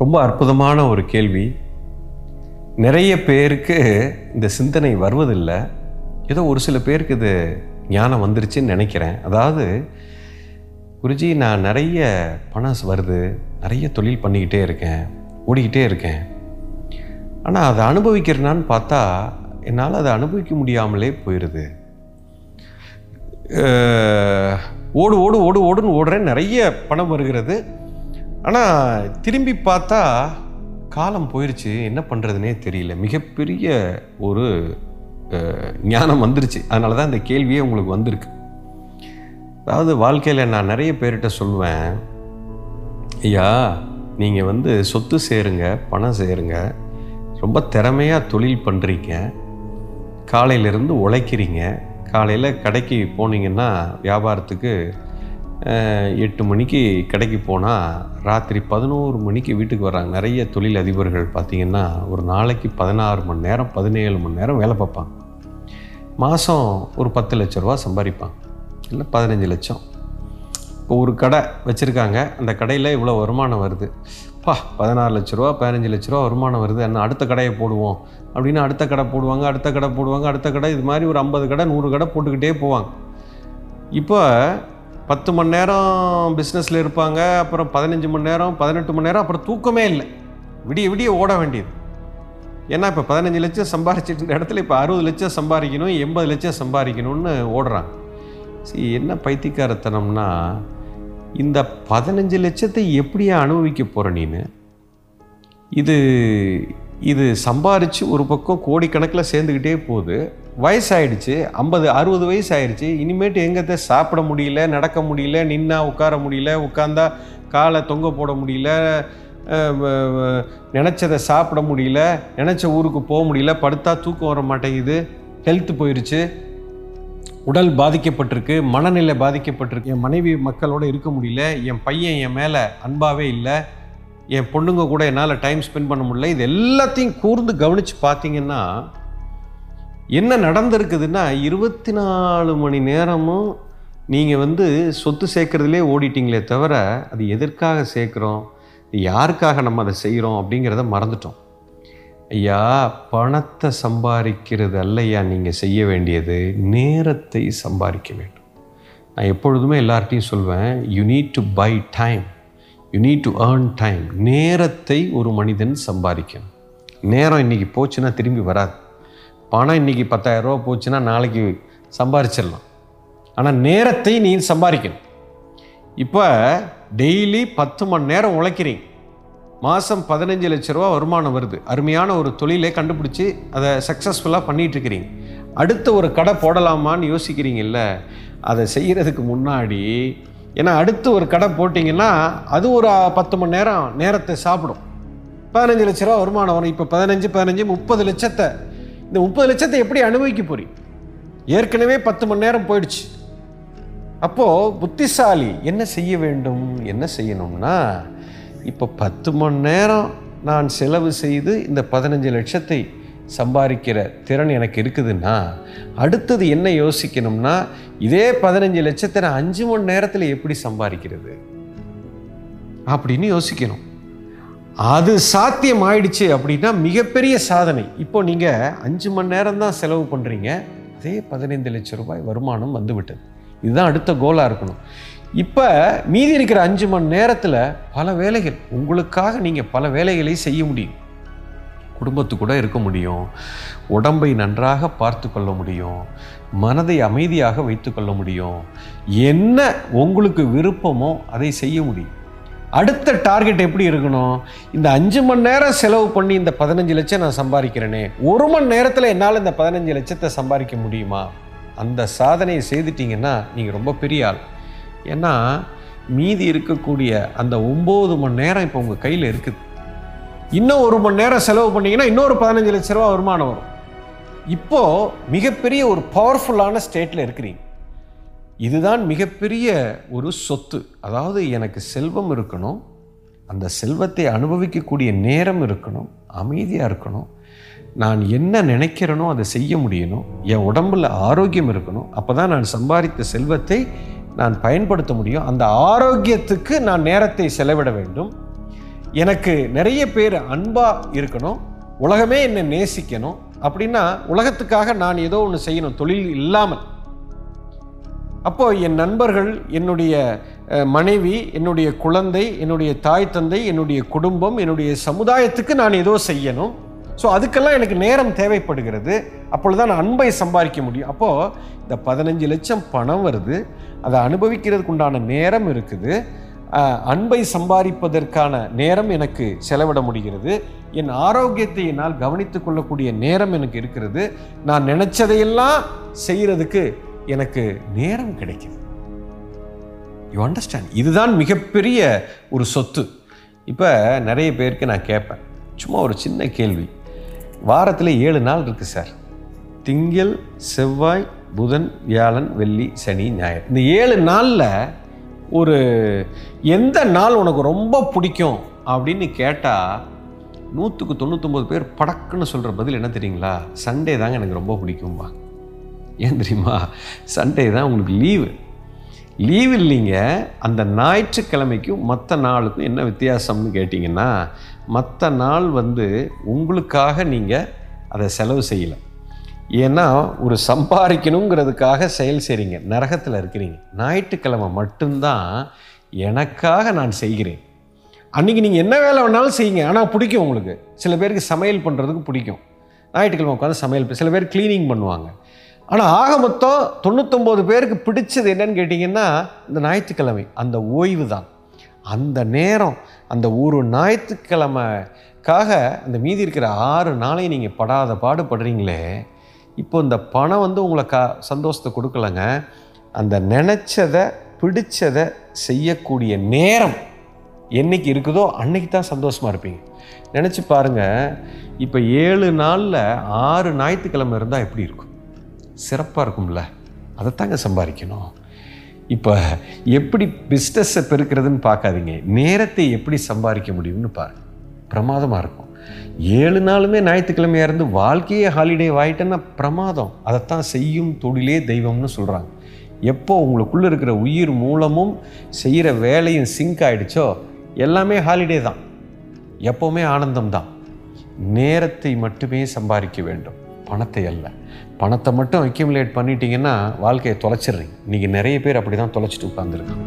ரொம்ப அற்புதமான ஒரு கேள்வி. நிறைய பேருக்கு இந்த சிந்தனை வருவதில்லை. ஏதோ ஒரு சில பேருக்கு இது ஞானம் வந்துருச்சுன்னு நினைக்கிறேன். அதாவது குருஜி நான் நிறைய பணம் வருது நிறைய தொழில் பண்ணிக்கிட்டே இருக்கேன் ஓடிக்கிட்டே இருக்கேன். ஆனால் அதை அனுபவிக்கிறனான்னு பார்த்தா என்னால் அதை அனுபவிக்க முடியாமலே போயிடுது ஓடு ஓடு ஓடு ஓடுன்னு ஓடுறேன் நிறைய பணம் வருகிறது. ஆனால் திரும்பி பார்த்தா காலம் போயிடுச்சு என்ன பண்ணுறதுனே தெரியல. மிகப்பெரிய ஒரு ஞானம் வந்துருச்சு. அதனால தான் இந்த கேள்வியே உங்களுக்கு வந்திருக்கு. அதாவது வாழ்க்கையில் நான் நிறைய பேர்கிட்ட சொல்லுவேன். ஐயா நீங்கள் வந்து சொத்து சேருங்க பணம் சேருங்க. ரொம்ப திறமையாக தொழில் பண்ணுறீங்க காலையிலேருந்து உழைக்கிறீங்க. காலையில் கடைக்கு போனீங்கன்னா வியாபாரத்துக்கு எட்டு மணிக்கு கடைக்கு போனால் ராத்திரி பதினோரு மணிக்கு வீட்டுக்கு வர்றாங்க. நிறைய தொழில் அதிபர்கள் பார்த்திங்கன்னா ஒரு நாளைக்கு பதினாறு மணி நேரம் பதினேழு மணி நேரம் வேலை பார்ப்பாங்க. மாதம் ஒரு பத்து லட்ச ரூபா சம்பாதிப்பாங்க. இல்லை பதினஞ்சு லட்சம். இப்போ ஒரு கடை வச்சுருக்காங்க. அந்த கடையில் இவ்வளோ வருமானம் வருது. பா பதினாறு லட்ச ரூபா பதினஞ்சு லட்ச ரூபா வருமானம் வருது. என்ன அடுத்த கடையை போடுவோம். அப்படின்னு அடுத்த கடை போடுவாங்க அடுத்த கடை போடுவாங்க அடுத்த கடை. இது மாதிரி ஒரு ஐம்பது கடை நூறு கடை போட்டுக்கிட்டே போவாங்க. இப்போ பத்து மணி நேரம் பிஸ்னஸில் இருப்பாங்க அப்புறம் பதினஞ்சு மணி நேரம் பதினெட்டு மணி நேரம் அப்புறம் தூக்கமே இல்லை. விடிய விடிய ஓட வேண்டியது. ஏன்னா இப்போ பதினஞ்சு லட்சம் சம்பாரிச்சிட்டு இருந்த இடத்துல இப்போ அறுபது லட்சம் சம்பாதிக்கணும் எண்பது லட்சம் சம்பாதிக்கணும்னு ஓடுறாங்க. சரி என்ன பைத்தியக்காரத்தனம்னா இந்த பதினஞ்சு லட்சத்தை எப்படியா அனுபவிக்க போகிற நீனு? இது இது சம்பாரித்து ஒரு பக்கம் கோடிக்கணக்கில் சேர்ந்துக்கிட்டே போகுது. வயசாயிடுச்சு ஐம்பது அறுபது வயசு ஆயிடுச்சு இனிமேட்டு எங்கத்த சாப்பிட முடியல நடக்க முடியல நின்னா உட்கார முடியல உட்காந்தா காலை தொங்க போட முடியல நினச்சதை சாப்பிட முடியல நினச்ச ஊருக்கு போக முடியல படுத்தா தூக்கம் வர மாட்டேங்குது ஹெல்த் போயிடுச்சு உடல் பாதிக்கப்பட்டிருக்கு மனநிலை பாதிக்கப்பட்டிருக்கு. என் மனைவி மக்களோட இருக்க முடியல என் பையன் என் மேலே அன்பாகவே இல்லை என் பொண்ணுங்க கூட என்னால் டைம் ஸ்பெண்ட் பண்ண முடியல. இது எல்லாத்தையும் கூர்ந்து கவனித்து பார்த்தீங்கன்னா என்ன நடந்திருக்குதுன்னா இருபத்தி நாலு மணி நேரமும் நீங்கள் வந்து சொத்து சேர்க்குறதுலே ஓடிட்டீங்களே தவிர அது எதற்காக சேர்க்குறோம்? யாருக்காக நம்ம அதை செய்கிறோம் அப்படிங்கிறத மறந்துட்டோம். ஐயா பணத்தை சம்பாதிக்கிறது அல்லையா நீங்கள் செய்ய வேண்டியது? நேரத்தை சம்பாதிக்க வேண்டும். நான் எப்பொழுதுமே எல்லார்ட்டையும் சொல்வேன் you need to buy time you need to earn time நேரத்தை ஒரு மனிதன் சம்பாதிக்கணும். நேரம் இன்றைக்கி போச்சுன்னா திரும்பி வராது. பணம் இன்றைக்கி பத்தாயிரரூபா போச்சுன்னா நாளைக்கு சம்பாரிச்சிடலாம். ஆனால் நேரத்தை நீ சம்பாதிக்கணும். இப்போ டெய்லி பத்து மணி நேரம் உழைக்கிறீங்க. மாதம் பதினஞ்சு லட்ச ரூபா வருமானம் வருது. அருமையான ஒரு தொழிலை கண்டுபிடிச்சி அதை சக்ஸஸ்ஃபுல்லாக பண்ணிகிட்ருக்கிறீங்க அடுத்த ஒரு கடை போடலாமான்னு யோசிக்கிறீங்கல்ல அதை செய்கிறதுக்கு முன்னாடி ஏன்னா அடுத்து ஒரு கடை போட்டிங்கன்னா அது ஒரு பத்து மணி நேரம் நேரத்தை சாப்பிடும். பதினஞ்சு லட்ச ரூபா வருமானம் வரும். இப்போ பதினஞ்சு பதினஞ்சு முப்பது லட்சத்தை இந்த முப்பது லட்சத்தை எப்படி அனுபவிக்க போறீ? ஏற்கனவே பத்து மணி நேரம் போயிடுச்சு. அப்போது புத்திசாலி என்ன செய்ய வேண்டும்? என்ன செய்யணும்னா இப்போ பத்து மணி நேரம் நான் செலவு செய்து இந்த பதினஞ்சு லட்சத்தை சம்பாதிக்கிற திறன் எனக்கு இருக்குதுன்னா அடுத்தது என்ன யோசிக்கணும்னா இதே பதினஞ்சு லட்சத்தை நான் அஞ்சு மணி நேரத்தில் எப்படி சம்பாதிக்கிறது? அப்படின்னு யோசிக்கணும். அது சாத்தியம் ஆயிடுச்சு அப்படின்னா மிகப்பெரிய சாதனை. இப்போ நீங்கள் அஞ்சு மணி நேரம் தான் செலவு பண்ணுறீங்க அதே பதினைந்து லட்சம் ரூபாய் வருமானம் வந்து விட்டது. இதுதான் அடுத்த கோலாக இருக்கணும். இப்போ மீதி இருக்கிற அஞ்சு மணி நேரத்தில் பல வேலைகள். உங்களுக்காக நீங்கள் பல வேலைகளை செய்ய முடியும். குடும்பத்து கூட இருக்க முடியும். உடம்பை நன்றாக பார்த்து கொள்ள முடியும். மனதை அமைதியாக வைத்து கொள்ள முடியும். என்ன உங்களுக்கு விருப்பமோ அதை செய்ய முடியும். அடுத்த டார்கெட் எப்படி இருக்கணும்? இந்த அஞ்சு மணி நேரம் செலவு பண்ணி இந்த பதினஞ்சு லட்சம் நான் சம்பாதிக்கிறேனே ஒரு மணி நேரத்தில் என்னால் இந்த பதினஞ்சு லட்சத்தை சம்பாதிக்க முடியுமா? அந்த சாதனையை செய்துட்டீங்கன்னா நீங்கள் ரொம்ப பெரிய ஆள். ஏன்னா மீதி இருக்கக்கூடிய அந்த ஒம்பது மணி நேரம் இப்போ உங்கள் கையில் இருக்குது இன்னும் ஒரு மணி நேரம் செலவு பண்ணிங்கன்னா இன்னொரு பதினஞ்சு லட்ச ரூபா வருமானம் வரும். இப்போது மிகப்பெரிய ஒரு பவர்ஃபுல்லான ஸ்டேட்டில் இருக்கிறீங்க. இதுதான் மிகப்பெரிய ஒரு சொத்து. அதாவது எனக்கு செல்வம் இருக்கணும் அந்த செல்வத்தை அனுபவிக்கக்கூடிய நேரம் இருக்கணும் அமைதியாக இருக்கணும். நான் என்ன நினைக்கிறேனோ அதை செய்ய முடியணும் என் உடம்புல ஆரோக்கியம் இருக்கணும் அப்போ தான் நான் சம்பாதித்த செல்வத்தை நான் பயன்படுத்த முடியும். அந்த ஆரோக்கியத்துக்கு நான் நேரத்தை செலவிட வேண்டும். எனக்கு நிறைய பேர் அன்பாக இருக்கணும் உலகமே என்னை நேசிக்கணும். அப்படின்னா உலகத்துக்காக நான் ஏதோ ஒன்று செய்யணும் தொழில் இல்லாமல். அப்போ என் நண்பர்கள் என்னுடைய மனைவி என்னுடைய குழந்தை என்னுடைய தாய் தந்தை என்னுடைய குடும்பம் என்னுடைய சமுதாயத்துக்கு நான் ஏதோ செய்யணும். ஸோ அதுக்கெல்லாம் எனக்கு நேரம் தேவைப்படுகிறது. அப்பொழுதுதான் நான் அன்பை சம்பாதிக்க முடியும். அப்போது இந்த பதினஞ்சு லட்சம் பணம் வருது. அதை அனுபவிக்கிறதுக்கு உண்டான நேரம் இருக்குது. அன்பை சம்பாதிப்பதற்கான நேரம் எனக்கு செலவிட முடிகிறது. என் ஆரோக்கியத்தை என்னால் கவனித்து கொள்ளக்கூடிய நேரம் எனக்கு இருக்கிறது. நான் நினச்சதையெல்லாம் செய்கிறதுக்கு எனக்கு நேரம் கிடைக்குது. யூ அண்டர்ஸ்டாண்ட் இதுதான் மிகப்பெரிய ஒரு சொத்து. இப்போ நிறைய பேருக்கு நான் கேட்பேன். சும்மா ஒரு சின்ன கேள்வி. வாரத்தில் ஏழு நாள் இருக்குது சார். திங்கள் செவ்வாய் புதன் வியாழன் வெள்ளி சனி ஞாயிறு. இந்த ஏழு நாளில் ஒரு எந்த நாள் உனக்கு ரொம்ப பிடிக்கும் அப்படின்னு கேட்டால் நூற்றுக்கு தொண்ணூற்றொம்பது பேர் படக்குன்னு சொல்கிற பதில் என்ன தெரியுங்களா? சண்டே தாங்க எனக்கு ரொம்ப பிடிக்கும்பா ஏன் தெரியுமா? சண்டே தான் உங்களுக்கு லீவு லீவ் இல்லைங்க அந்த ஞாயிற்றுக்கிழமைக்கும் மற்ற நாளுக்கும் என்ன வித்தியாசம்னு கேட்டிங்கன்னா மற்ற நாள் வந்து உங்களுக்காக நீங்கள் அதை செலவு செய்யலை. ஏன்னா ஒரு சம்பாதிக்கணுங்கிறதுக்காக செயல் செய்கிறீங்க நரகத்தில் இருக்கிறீங்க. ஞாயிற்றுக்கிழமை மட்டும்தான் எனக்காக நான் செய்கிறேன். அன்றைக்கி நீங்கள் என்ன வேலை வேணாலும் செய்யுங்க ஆனால் பிடிக்கும் உங்களுக்கு. சில பேருக்கு சமையல் பண்ணுறதுக்கு பிடிக்கும். ஞாயிற்றுக்கிழமை உட்காந்து சமையல் சில பேர் க்ளீனிங் பண்ணுவாங்க. ஆனால் ஆக மொத்தம் தொண்ணூத்தொம்பது பேருக்கு பிடிச்சது என்னன்னு கேட்டிங்கன்னா இந்த ஞாயிற்றுக்கிழமை அந்த ஓய்வு தான் அந்த நேரம் அந்த ஒரு ஞாயிற்றுக்கிழமைக்காக அந்த மீதி இருக்கிற ஆறு நாளையும் நீங்கள் படாத பாடுபடுறீங்களே இப்போ இந்த பணம் வந்து உங்களை கா சந்தோஷத்தை கொடுக்கலங்க. அந்த நினச்சதை பிடிச்சதை செய்யக்கூடிய நேரம் என்னைக்கு இருக்குதோ அன்னைக்கு தான் சந்தோஷமாக இருப்பீங்க. நினச்சி பாருங்கள் இப்போ ஏழு நாளில் ஆறு ஞாயிற்றுக்கிழமை இருந்தால் எப்படி இருக்கும்? சிறப்பாக இருக்கும்ல? அதைத்தாங்க சம்பாதிக்கணும் இப்போ எப்படி பிஸ்னஸை பெருக்கிறதுன்னு பார்க்காதீங்க. நேரத்தை எப்படி சம்பாதிக்க முடியும்னு பாருங்க. பிரமாதமாக இருக்கும். ஏழு நாளுமே ஞாயிற்றுக்கிழமையாக இருந்து வாழ்க்கையே ஹாலிடே ஆகிட்டேன்னா பிரமாதம். அதைத்தான் செய்யும் தொழிலே தெய்வம்னு சொல்கிறாங்க எப்போ உங்களுக்குள்ளே இருக்கிற உயிர் மூலமும் செய்கிற வேலையும் சிங்க் ஆகிடுச்சோ எல்லாமே ஹாலிடே தான். எப்போவுமே ஆனந்தம் தான் நேரத்தை மட்டுமே சம்பாதிக்க வேண்டும். பணத்தை அல்ல. பணத்தை மட்டும் அக்யூமுலேட் பண்ணிட்டீங்கன்னா வாழ்க்கையை தொலைச்சிடுறீங்க. இன்றைக்கி நிறைய பேர் அப்படி தான் தொலைச்சிட்டு உட்காந்துருக்காங்க